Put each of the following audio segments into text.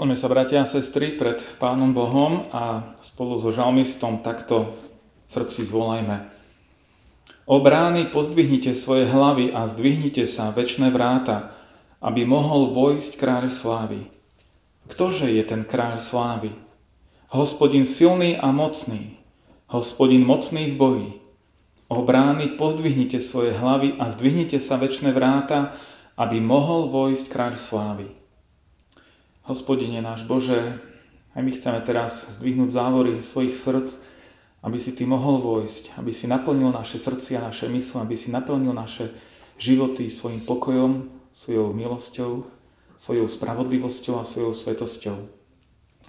Skloňme sa, bratia a sestry, pred Pánom Bohom a spolu so žalmistom takto srdci zvolajme. O brány pozdvihnite svoje hlavy a zdvihnite sa väčšie vráta, aby mohol vojsť kráľ slávy. Ktože je ten kráľ slávy? Hospodin silný a mocný, hospodin mocný v boji. O brány pozdvihnite svoje hlavy a zdvihnite sa väčšie vráta, aby mohol vojsť kráľ slávy. Hospodine náš Bože, aj my chceme teraz zdvihnúť závory svojich srdc, aby si Ty mohol vojsť, aby si naplnil naše srdcia, naše mysle, aby si naplnil naše životy svojim pokojom, svojou milosťou, svojou spravodlivosťou a svojou svetosťou.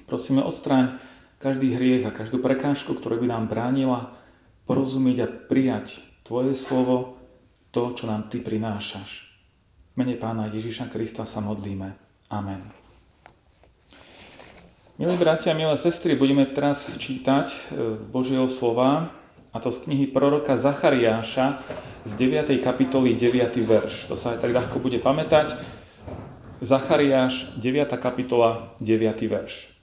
Prosíme, odstráň každý hriech a každú prekážku, ktorá by nám bránila porozumieť a prijať Tvoje slovo, to, čo nám Ty prinášaš. V mene Pána Ježiša Krista sa modlíme. Amen. Milí bratia, milé sestry, budeme teraz čítať z e, Božieho slova, a to z knihy proroka Zachariáša z 9. kapitoly 9. verš. To sa aj tak ľahko bude pamätať. Zachariáš, 9. kapitola, 9. verš.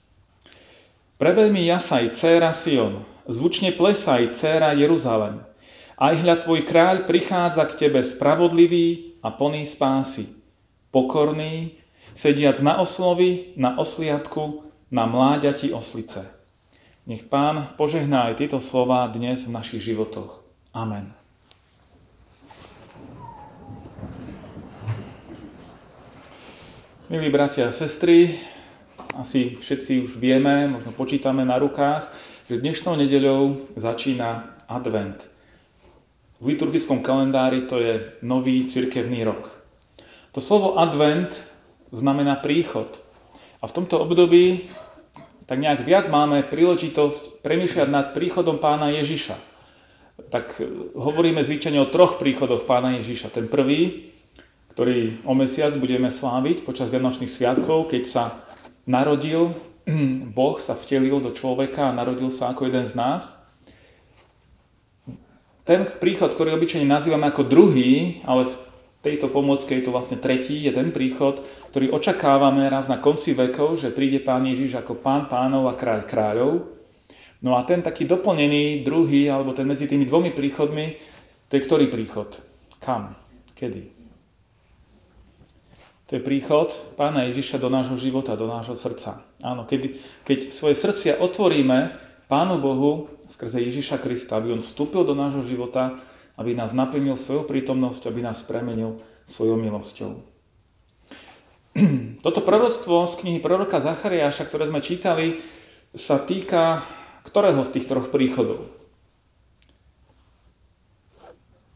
Preveľmi jasaj, céra Sion, zvučne plesaj, céra Jeruzalem. Aj hľa tvoj kráľ prichádza k tebe spravodlivý a plný spásy, pokorný, sediac na oslovi, na osliadku, na mláďati oslice. Nech Pán požehná aj tieto slova dnes v našich životoch. Amen. Milí bratia a sestry, asi všetci už vieme, možno počítame na rukách, že dnešnou nedeľou začína advent. V liturgickom kalendári to je nový cirkevný rok. To slovo advent znamená príchod. A v tomto období tak nejak viac máme príležitosť premýšľať nad príchodom pána Ježiša. Tak hovoríme zvyčajne o troch príchodoch pána Ježiša. Ten prvý, ktorý o mesiac budeme sláviť počas Vianočných sviatkov, keď sa narodil, Boh sa vtelil do človeka a narodil sa ako jeden z nás. Ten príchod, ktorý obyčajne nazývame ako druhý, ale v tejto pomôcke je to vlastne tretí, je ten príchod, ktorý očakávame raz na konci vekov, že príde Pán Ježiš ako Pán pánov a kráľ kráľov. No a ten taký doplnený druhý, alebo ten medzi tými dvomi príchodmi, to je ktorý príchod? Kam? Kedy? To je príchod Pána Ježiša do nášho života, do nášho srdca. Áno, keď, keď svoje srdcia otvoríme Pánu Bohu skrze Ježiša Krista, aby On vstúpil do nášho života, aby nás naplnil svojou prítomnosťou, aby nás premenil svojou milosťou. Toto proroctvo z knihy proroka Zachariáša, ktoré sme čítali, sa týka ktorého z tých troch príchodov?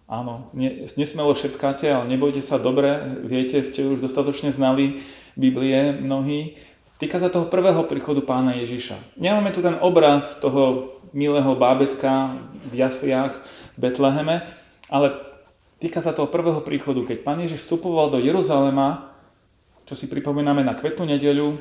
Áno, nesmelo šepkáte, ale nebojte sa dobre, viete, ste už dostatočne znali Biblie mnohí. Týka sa toho prvého príchodu pána Ježiša. Nemáme tu ten obraz toho milého bábetka v jasliach, Betleheme, ale týka sa toho prvého príchodu, keď Pán Ježiš vstupoval do Jeruzalema, čo si pripomíname na kvetnú nedeľu,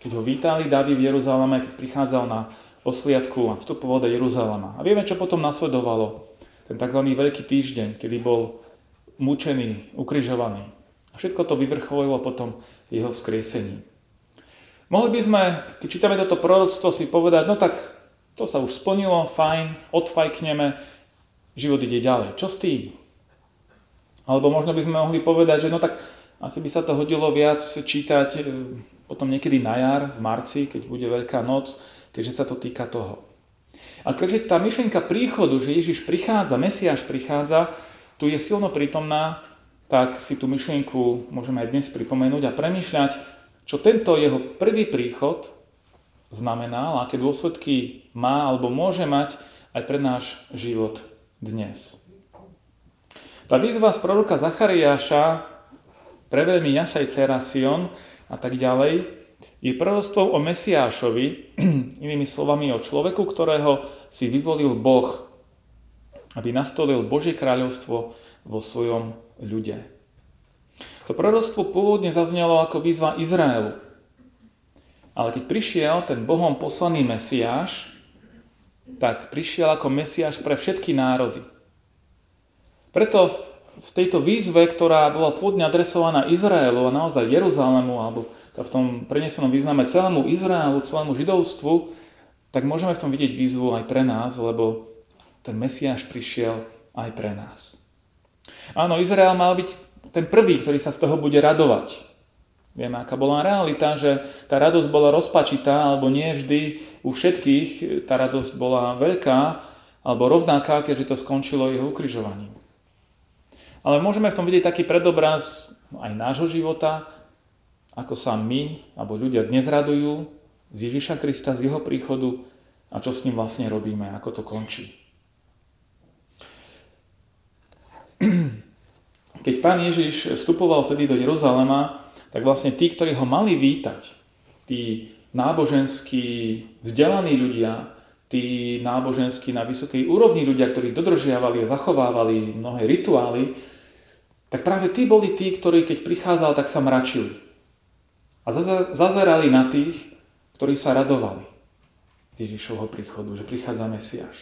keď ho vítali Dávi v Jeruzaleme, keď prichádzal na osliadku a vstupoval do Jeruzalema. A vieme, čo potom nasledovalo. Ten tzv. Veľký týždeň, kedy bol mučený, ukrižovaný. A všetko to vyvrcholilo potom jeho vzkriesení. Mohli by sme, keď čítame toto proroctvo, si povedať, no tak to sa už splnilo, fajn, odfajkneme, život ide ďalej. Čo s tým? Alebo možno by sme mohli povedať, že no tak asi by sa to hodilo viac čítať e, potom niekedy na jar, v marci, keď bude Veľká noc, keďže sa to týka toho. A keďže tá myšlienka príchodu, že Ježiš prichádza, Mesiáš prichádza, tu je silno prítomná, tak si tú myšlienku môžeme aj dnes pripomenúť a premýšľať, čo tento jeho prvý príchod znamenal, aké dôsledky má alebo môže mať aj pre náš život dnes. Tá výzva z proroka Zachariáša, preveľmi jasaj cera Sion a tak ďalej, je proroctvom o Mesiášovi, inými slovami o človeku, ktorého si vyvolil Boh, aby nastolil Božie kráľovstvo vo svojom ľude. To proroctvo pôvodne zaznelo ako výzva Izraelu. Ale keď prišiel ten Bohom poslaný Mesiáš, tak prišiel ako Mesiáš pre všetky národy. Preto v tejto výzve, ktorá bola pôvodne adresovaná Izraelu a naozaj Jeruzalému alebo v tom prenesenom význame celému Izraelu, celému židovstvu, tak môžeme v tom vidieť výzvu aj pre nás, lebo ten Mesiáš prišiel aj pre nás. Áno, Izrael mal byť ten prvý, ktorý sa z toho bude radovať. Vieme, aká bola realita, že tá radosť bola rozpačitá, alebo nie vždy u všetkých tá radosť bola veľká, alebo rovnaká, keďže to skončilo jeho ukrižovaním. Ale môžeme v tom vidieť taký predobraz aj nášho života, ako sa my, alebo ľudia dnes radujú z Ježiša Krista, z jeho príchodu a čo s ním vlastne robíme, ako to končí. Keď pán Ježiš vstupoval vtedy do Jeruzalema, tak vlastne tí, ktorí ho mali vítať, tí náboženskí vzdelaní ľudia, tí náboženskí na vysokej úrovni ľudia, ktorí dodržiavali a zachovávali mnohé rituály, tak práve tí boli tí, ktorí keď prichádzal, tak sa mračili. A zazerali na tých, ktorí sa radovali z Ježišovho príchodu, že prichádza Mesiáš.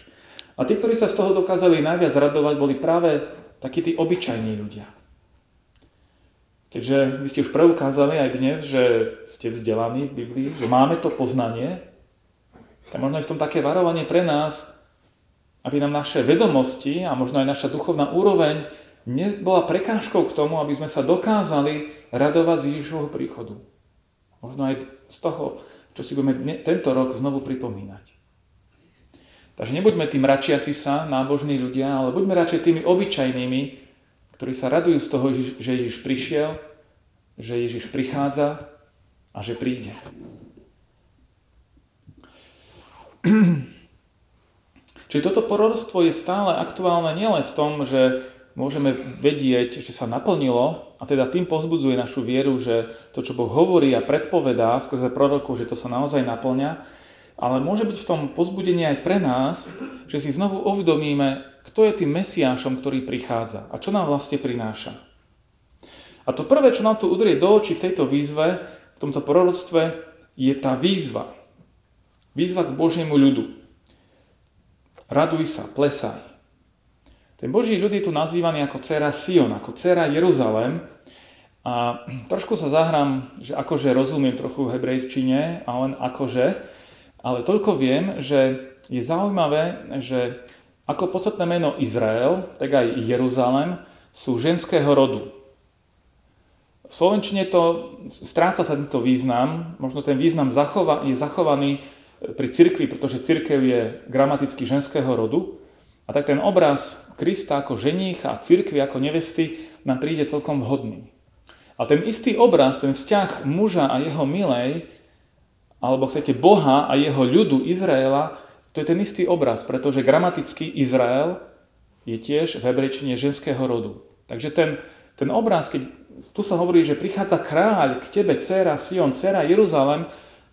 A tí, ktorí sa z toho dokázali najviac radovať, boli práve takí tí obyčajní ľudia. Keďže vy ste už preukázali aj dnes, že ste vzdelaní v Biblii, že máme to poznanie, tak možno je v tom také varovanie pre nás, aby nám naše vedomosti a možno aj naša duchovná úroveň nebola prekážkou k tomu, aby sme sa dokázali radovať z Ježišovho príchodu. Možno aj z toho, čo si budeme tento rok znovu pripomínať. Takže nebuďme tým račiaci sa, nábožní ľudia, ale buďme radšej tými obyčajnými, ktorí sa radujú z toho, že Ježiš prišiel, že Ježiš prichádza a že príde. Čiže toto proroctvo je stále aktuálne nielen v tom, že môžeme vedieť, že sa naplnilo a teda tým pozbudzuje našu vieru, že to, čo Boh hovorí a predpovedá skrze proroku, že to sa naozaj naplňa, ale môže byť v tom pozbudenie aj pre nás, že si znovu uvedomíme, kto je tým Mesiášom, ktorý prichádza a čo nám vlastne prináša. A to prvé, čo nám tu udrie do očí v tejto výzve, v tomto proroctve, je tá výzva. Výzva k Božiemu ľudu. Raduj sa, plesaj. Ten Boží ľud je tu nazývaný ako dcera Sion, ako dcera Jeruzalem. A trošku sa zahrám, že akože rozumiem trochu v hebrejčine, a len akože, ale toľko viem, že je zaujímavé, že ako podstatné meno Izrael, tak aj Jeruzalem sú ženského rodu. V Slovenčine to stráca sa tento význam, možno ten význam zachova, je zachovaný pri cirkvi, pretože cirkev je gramaticky ženského rodu. A tak ten obraz Krista ako ženích a cirkvi ako nevesty nám príde celkom vhodný. A ten istý obraz, ten vzťah muža a jeho milej, alebo chcete Boha a jeho ľudu Izraela, to je ten istý obraz, pretože gramaticky Izrael je tiež v hebrejčine ženského rodu. Takže ten, ten obraz, keď tu sa hovorí, že prichádza kráľ k tebe, dcera Sion, dcera Jeruzalem,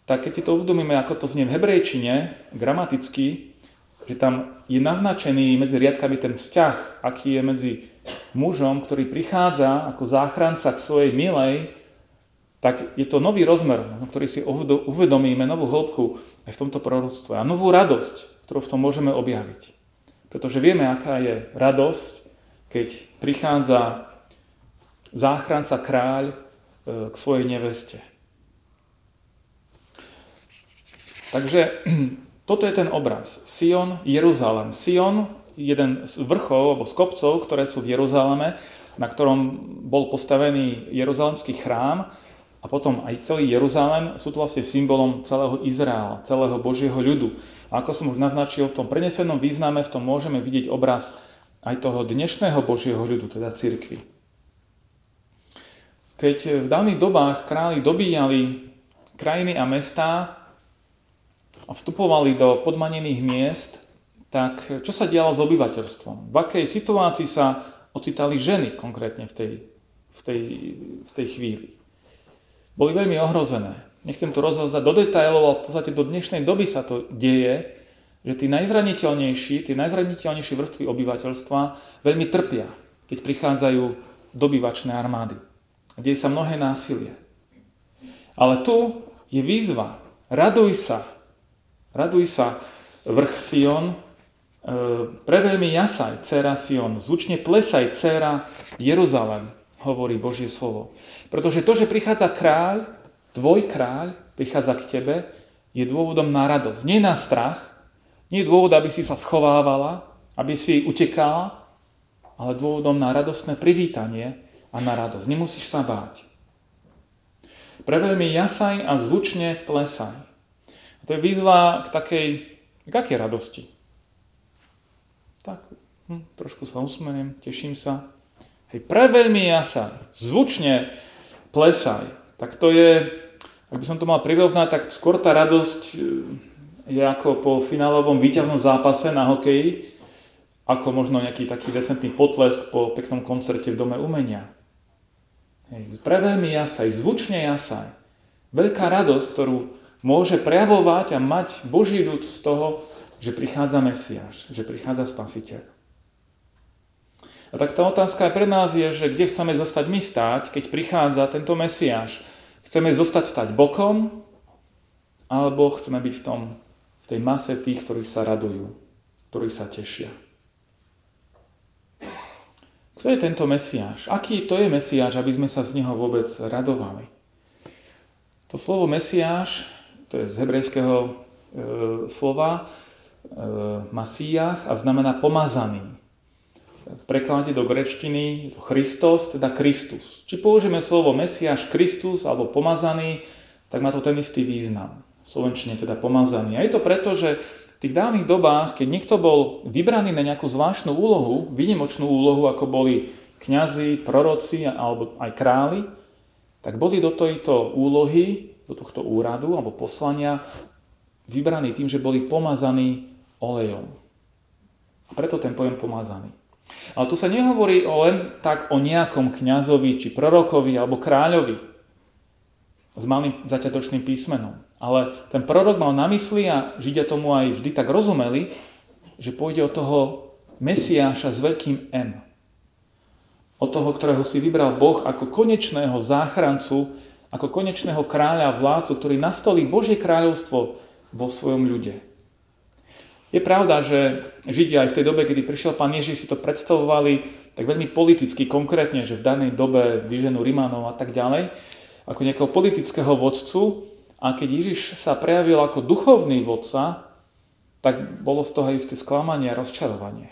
tak keď si to uvedomíme, ako to znie v hebrejčine, gramaticky, že tam je naznačený medzi riadkami ten vzťah, aký je medzi mužom, ktorý prichádza ako záchranca k svojej milej, tak je to nový rozmer, ktorý si uvedomíme, novú hĺbku aj v tomto proroctve a novú radosť, ktorú v tom môžeme objaviť. Pretože vieme, aká je radosť, keď prichádza záchranca kráľ e, k svojej neveste. Takže toto je ten obraz. Sion, Jeruzalem. Sion, jeden z vrchov alebo z kopcov, ktoré sú v Jeruzaleme, na ktorom bol postavený Jeruzalemský chrám, a potom aj celý Jeruzalém sú to vlastne symbolom celého Izraela, celého Božieho ľudu. A ako som už naznačil, v tom prenesenom význame v tom môžeme vidieť obraz aj toho dnešného Božieho ľudu, teda cirkvi. Keď v dávnych dobách králi dobíjali krajiny a mestá a vstupovali do podmanených miest, tak čo sa dialo s obyvateľstvom? V akej situácii sa ocitali ženy konkrétne v tej, v tej, v tej chvíli? Boli veľmi ohrozené. Nechcem to rozhľadať do detajlov, ale v podstate do dnešnej doby sa to deje, že tí najzraniteľnejší, tie najzraniteľnejšie vrstvy obyvateľstva veľmi trpia, keď prichádzajú dobyvačné armády. Deje sa mnohé násilie. Ale tu je výzva. Raduj sa. Raduj sa, vrch Sion. E, preveľmi jasaj, dcera Sion. Zvučne plesaj, dcera Jeruzalem, hovorí Božie slovo. Pretože to, že prichádza kráľ, tvoj kráľ prichádza k tebe, je dôvodom na radosť. Nie na strach, nie dôvod, aby si sa schovávala, aby si utekala, ale dôvodom na radostné privítanie a na radosť. Nemusíš sa báť. Preveľmi jasaj a zvučne plesaj. A to je výzva k takej, k akej radosti? Tak, hm, trošku sa usmeniem, teším sa. Hej, preveľmi jasaj, zvučne plesaj. Tak to je, ak by som to mal prirovnať, tak skôr tá radosť e, je ako po finálovom výťaznom zápase na hokeji, ako možno nejaký taký decentný potlesk po peknom koncerte v Dome umenia. Preveľmi jasaj, zvučne jasaj. Veľká radosť, ktorú môže prejavovať a mať Boží ľud z toho, že prichádza Mesiáš, že prichádza Spasiteľ. A tak tá otázka pre nás je, že kde chceme zostať my stáť, keď prichádza tento Mesiáš. Chceme zostať stať bokom, alebo chceme byť v, tom, v tej mase tých, ktorí sa radujú, ktorí sa tešia. Kto je tento Mesiáš? Aký to je Mesiáš, aby sme sa z neho vôbec radovali? To slovo Mesiáš, to je z hebrejského e, slova, e, Masíach a znamená pomazaný. V preklade do grečtiny Christos, teda Kristus. Či použijeme slovo Mesiáš, Kristus alebo pomazaný, tak má to ten istý význam. V slovenčine teda pomazaný. A je to preto, že v tých dávnych dobách, keď niekto bol vybraný na nejakú zvláštnu úlohu, výnimočnú úlohu, ako boli kňazi, proroci alebo aj králi, tak boli do tejto úlohy, do tohto úradu alebo poslania vybraní tým, že boli pomazaní olejom. A preto ten pojem pomazaný. Ale tu sa nehovorí len tak o nejakom kňazovi, či prorokovi, alebo kráľovi s malým zaťatočným písmenom. Ale ten prorok mal na mysli a Židia tomu aj vždy tak rozumeli, že pôjde o toho Mesiáša s veľkým M. O toho, ktorého si vybral Boh ako konečného záchrancu, ako konečného kráľa a vládcu, ktorý nastolí Božie kráľovstvo vo svojom ľude. Je pravda, že Židia aj v tej dobe, kedy prišiel pán Ježiš, si to predstavovali tak veľmi politicky, konkrétne, že v danej dobe vyženú Rimanov a tak ďalej, ako nejakého politického vodcu, a keď Ježiš sa prejavil ako duchovný vodca, tak bolo z toho isté sklamanie a rozčarovanie.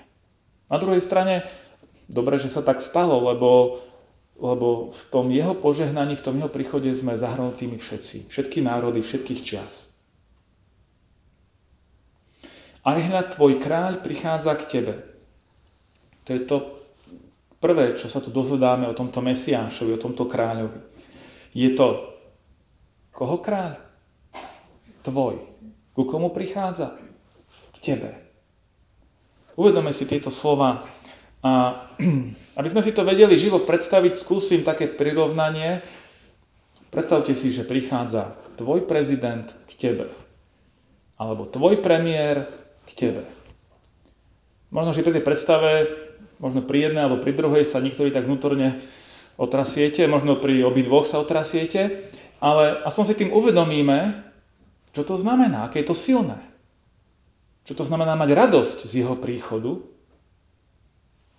Na druhej strane, dobre, že sa tak stalo, lebo, lebo v tom jeho požehnaní, v tom jeho príchode sme zahrnutými všetci. Všetky národy, všetkých čias. Ale hľad, tvoj kráľ prichádza k tebe. To je to prvé, čo sa tu dozvedáme o tomto Mesiášovi, o tomto kráľovi. Je to Koho kráľ? Tvoj. Ku komu prichádza? K tebe. Uvedome si tieto slova a aby sme si to vedeli živo predstaviť, skúsim také prirovnanie. Predstavte si, že prichádza tvoj prezident k tebe. Alebo tvoj premiér tebe. Možno, že pri tej predstave, možno pri jednej alebo pri druhej sa niektorí tak vnútorne otrasiete, možno pri obidvoch sa otrasiete, ale aspoň si tým uvedomíme, čo to znamená, aké je to silné. Čo to znamená mať radosť z jeho príchodu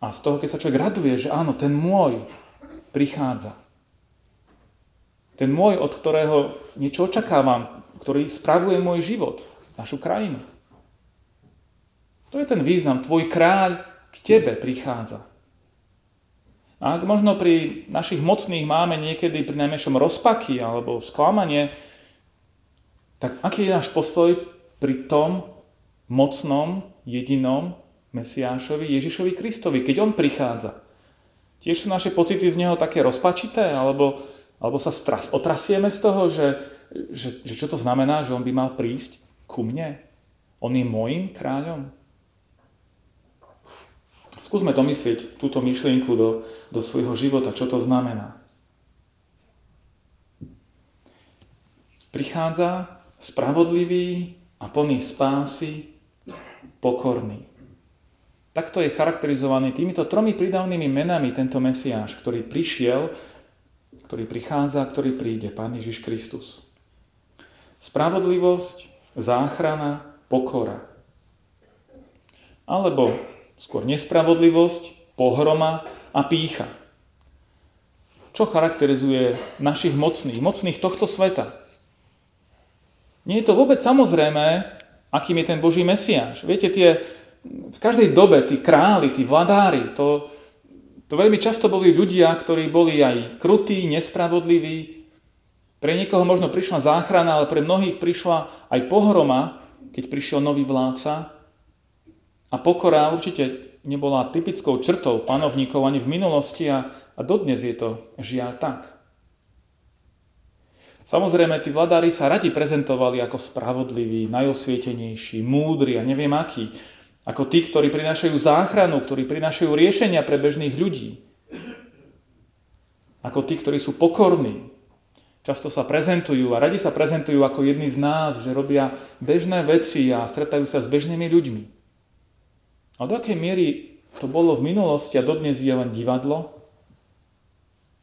a z toho, keď sa človek raduje, že áno, ten môj prichádza. Ten môj, od ktorého niečo očakávam, ktorý spravuje môj život, našu krajinu. To je ten význam. Tvoj kráľ k tebe prichádza. A ak možno pri našich mocných máme niekedy pri najmenšom rozpaky alebo sklamanie, tak aký je náš postoj pri tom mocnom, jedinom Mesiášovi, Ježišovi Kristovi, keď On prichádza? Tiež sú naše pocity z Neho také rozpačité, alebo, alebo sa stras, otrasieme z toho, že, že, že čo to znamená, že On by mal prísť ku mne? On je môjim kráľom? Skúsme domyslieť túto myšlienku do, do svojho života, čo to znamená. Prichádza spravodlivý a plný spásy, pokorný. Takto je charakterizovaný týmito tromi prídavnými menami tento Mesiáš, ktorý prišiel, ktorý prichádza, ktorý príde, Pán Ježiš Kristus. Spravodlivosť, záchrana, pokora. Alebo skôr nespravodlivosť, pohroma a pícha. čo charakterizuje našich mocných, mocných tohto sveta. Nie je to vôbec samozrejme, akým je ten Boží Mesiáš. Viete, tie, v každej dobe tí králi, tí vladári, to, to veľmi často boli ľudia, ktorí boli aj krutí, nespravodliví. Pre niekoho možno prišla záchrana, ale pre mnohých prišla aj pohroma, keď prišiel nový vládca. A pokora určite nebola typickou črtou panovníkov ani v minulosti a, a dodnes je to žiaľ tak. Samozrejme, tí vladári sa radi prezentovali ako spravodliví, najosvietenejší, múdri a neviem akí. Ako tí, ktorí prinášajú záchranu, ktorí prinášajú riešenia pre bežných ľudí. Ako tí, ktorí sú pokorní. Často sa prezentujú a radi sa prezentujú ako jedni z nás, že robia bežné veci a stretajú sa s bežnými ľuďmi. A do akej miery to bolo v minulosti a dodnes je len divadlo?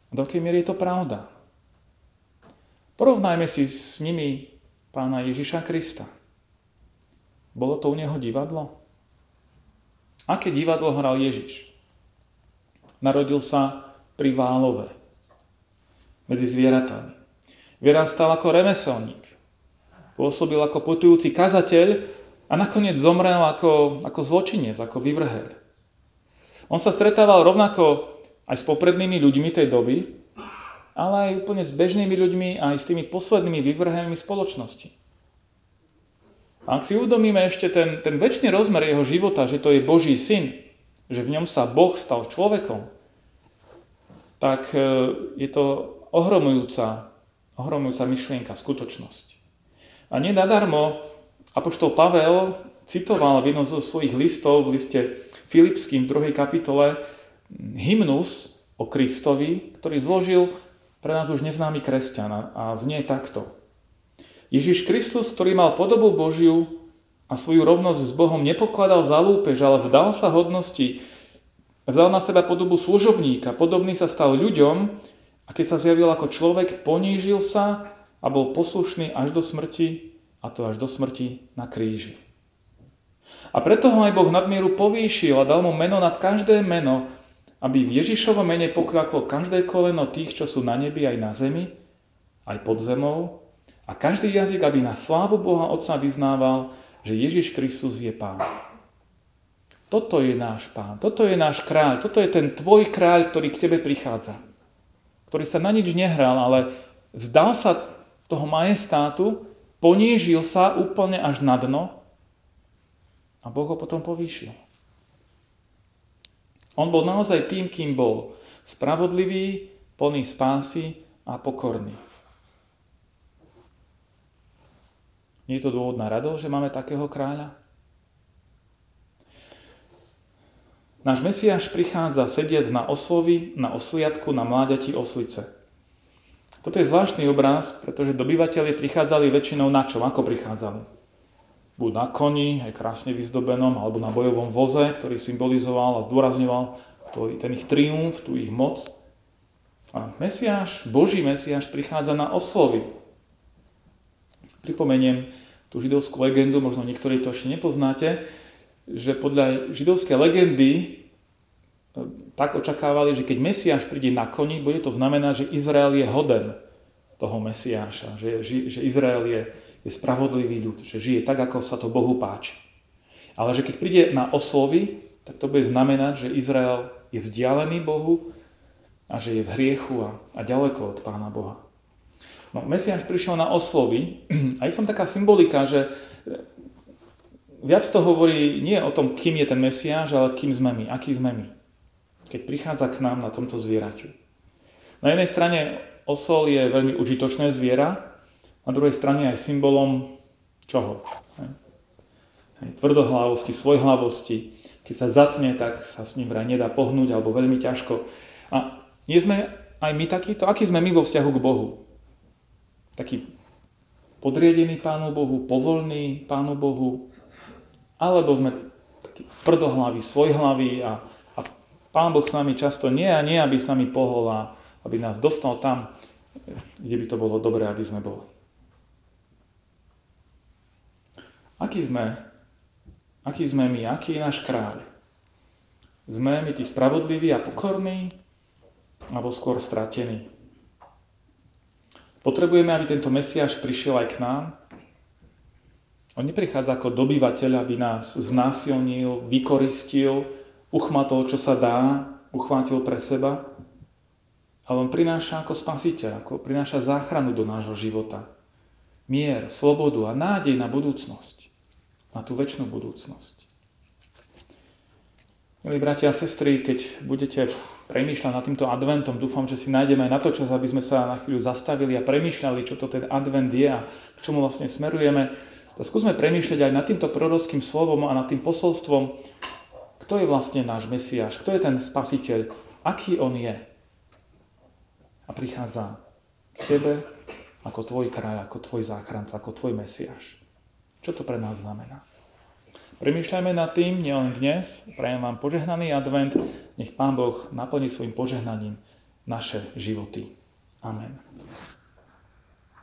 A do akej miery je to pravda? Porovnajme si s nimi pána Ježiša Krista. Bolo to u neho divadlo? Aké divadlo hral Ježiš? Narodil sa pri Válove, medzi zvieratami. Vyrastal ako remeselník. Pôsobil ako putujúci kazateľ a nakoniec zomrel ako, ako zločinec, ako vyvrhel. On sa stretával rovnako aj s poprednými ľuďmi tej doby, ale aj úplne s bežnými ľuďmi aj s tými poslednými vyvrhenými spoločnosti. A ak si uvedomíme ešte ten, ten väčší rozmer jeho života, že to je Boží syn, že v ňom sa Boh stal človekom, tak e, je to ohromujúca, ohromujúca myšlienka, skutočnosť. A nenadarmo Apoštol Pavel citoval v jednom zo svojich listov, v liste Filipským v 2. kapitole, hymnus o Kristovi, ktorý zložil pre nás už neznámy kresťan a znie takto. Ježiš Kristus, ktorý mal podobu Božiu a svoju rovnosť s Bohom nepokladal za lúpež, ale vdal sa hodnosti, vzal na seba podobu služobníka, podobný sa stal ľuďom a keď sa zjavil ako človek, ponížil sa a bol poslušný až do smrti a to až do smrti na kríži. A preto ho aj Boh nadmieru povýšil a dal mu meno nad každé meno, aby v Ježišovom mene pokľaklo každé koleno tých, čo sú na nebi aj na zemi, aj pod zemou, a každý jazyk, aby na slávu Boha Otca vyznával, že Ježiš Kristus je Pán. Toto je náš Pán, toto je náš kráľ, toto je ten tvoj kráľ, ktorý k tebe prichádza. Ktorý sa na nič nehral, ale zdal sa toho majestátu ponížil sa úplne až na dno a Boh ho potom povýšil. On bol naozaj tým, kým bol. Spravodlivý, plný spásy a pokorný. Nie je to dôvod na radosť, že máme takého kráľa? Náš Mesiáš prichádza sediac na oslovi, na osliadku, na mláďati oslice. Toto je zvláštny obraz, pretože dobyvateľi prichádzali väčšinou na čom? Ako prichádzali? Buď na koni, aj krásne vyzdobenom, alebo na bojovom voze, ktorý symbolizoval a zdôrazňoval ten ich triumf, tú ich moc. A Mesiáš, Boží Mesiáš prichádza na oslovy. Pripomeniem tú židovskú legendu, možno niektorí to ešte nepoznáte, že podľa židovskej legendy tak očakávali, že keď Mesiáš príde na koni, bude to znamenať, že Izrael je hoden toho Mesiáša, že, že Izrael je, je spravodlivý ľud, že žije tak, ako sa to Bohu páči. Ale že keď príde na oslovy, tak to bude znamenať, že Izrael je vzdialený Bohu a že je v hriechu a, a ďaleko od Pána Boha. No, Mesiáš prišiel na oslovy a je tam taká symbolika, že viac to hovorí nie o tom, kým je ten Mesiáš, ale kým sme my, aký sme my keď prichádza k nám na tomto zvieraťu. Na jednej strane osol je veľmi užitočné zviera, na druhej strane aj symbolom čoho? Hej. Tvrdohlavosti, svojhlavosti. Keď sa zatne, tak sa s ním vraj nedá pohnúť alebo veľmi ťažko. A nie sme aj my takíto? Aký sme my vo vzťahu k Bohu? Taký podriedený Pánu Bohu, povolný Pánu Bohu? Alebo sme takí tvrdohlaví, svojhlaví a Pán Boh s nami často nie a nie, aby s nami pohol a aby nás dostal tam, kde by to bolo dobré, aby sme boli. Aký sme? Aký sme my? Aký je náš kráľ? Sme my tí spravodliví a pokorní? alebo skôr stratený. Potrebujeme, aby tento Mesiáš prišiel aj k nám. On neprichádza ako dobyvateľ, aby nás znásilnil, vykoristil, uchmatol, čo sa dá, uchvátil pre seba, ale on prináša ako spasiteľ, ako prináša záchranu do nášho života. Mier, slobodu a nádej na budúcnosť, na tú väčšinu budúcnosť. Milí bratia a sestry, keď budete premýšľať nad týmto adventom, dúfam, že si nájdeme aj na to čas, aby sme sa na chvíľu zastavili a premýšľali, čo to ten advent je a k čomu vlastne smerujeme, tak skúsme premýšľať aj nad týmto prorockým slovom a nad tým posolstvom, kto je vlastne náš Mesiáš, kto je ten spasiteľ, aký on je. A prichádza k tebe ako tvoj kraj, ako tvoj záchranca, ako tvoj Mesiáš. Čo to pre nás znamená? Premýšľajme nad tým nielen dnes, prajem vám požehnaný advent, nech Pán Boh naplní svojim požehnaním naše životy. Amen.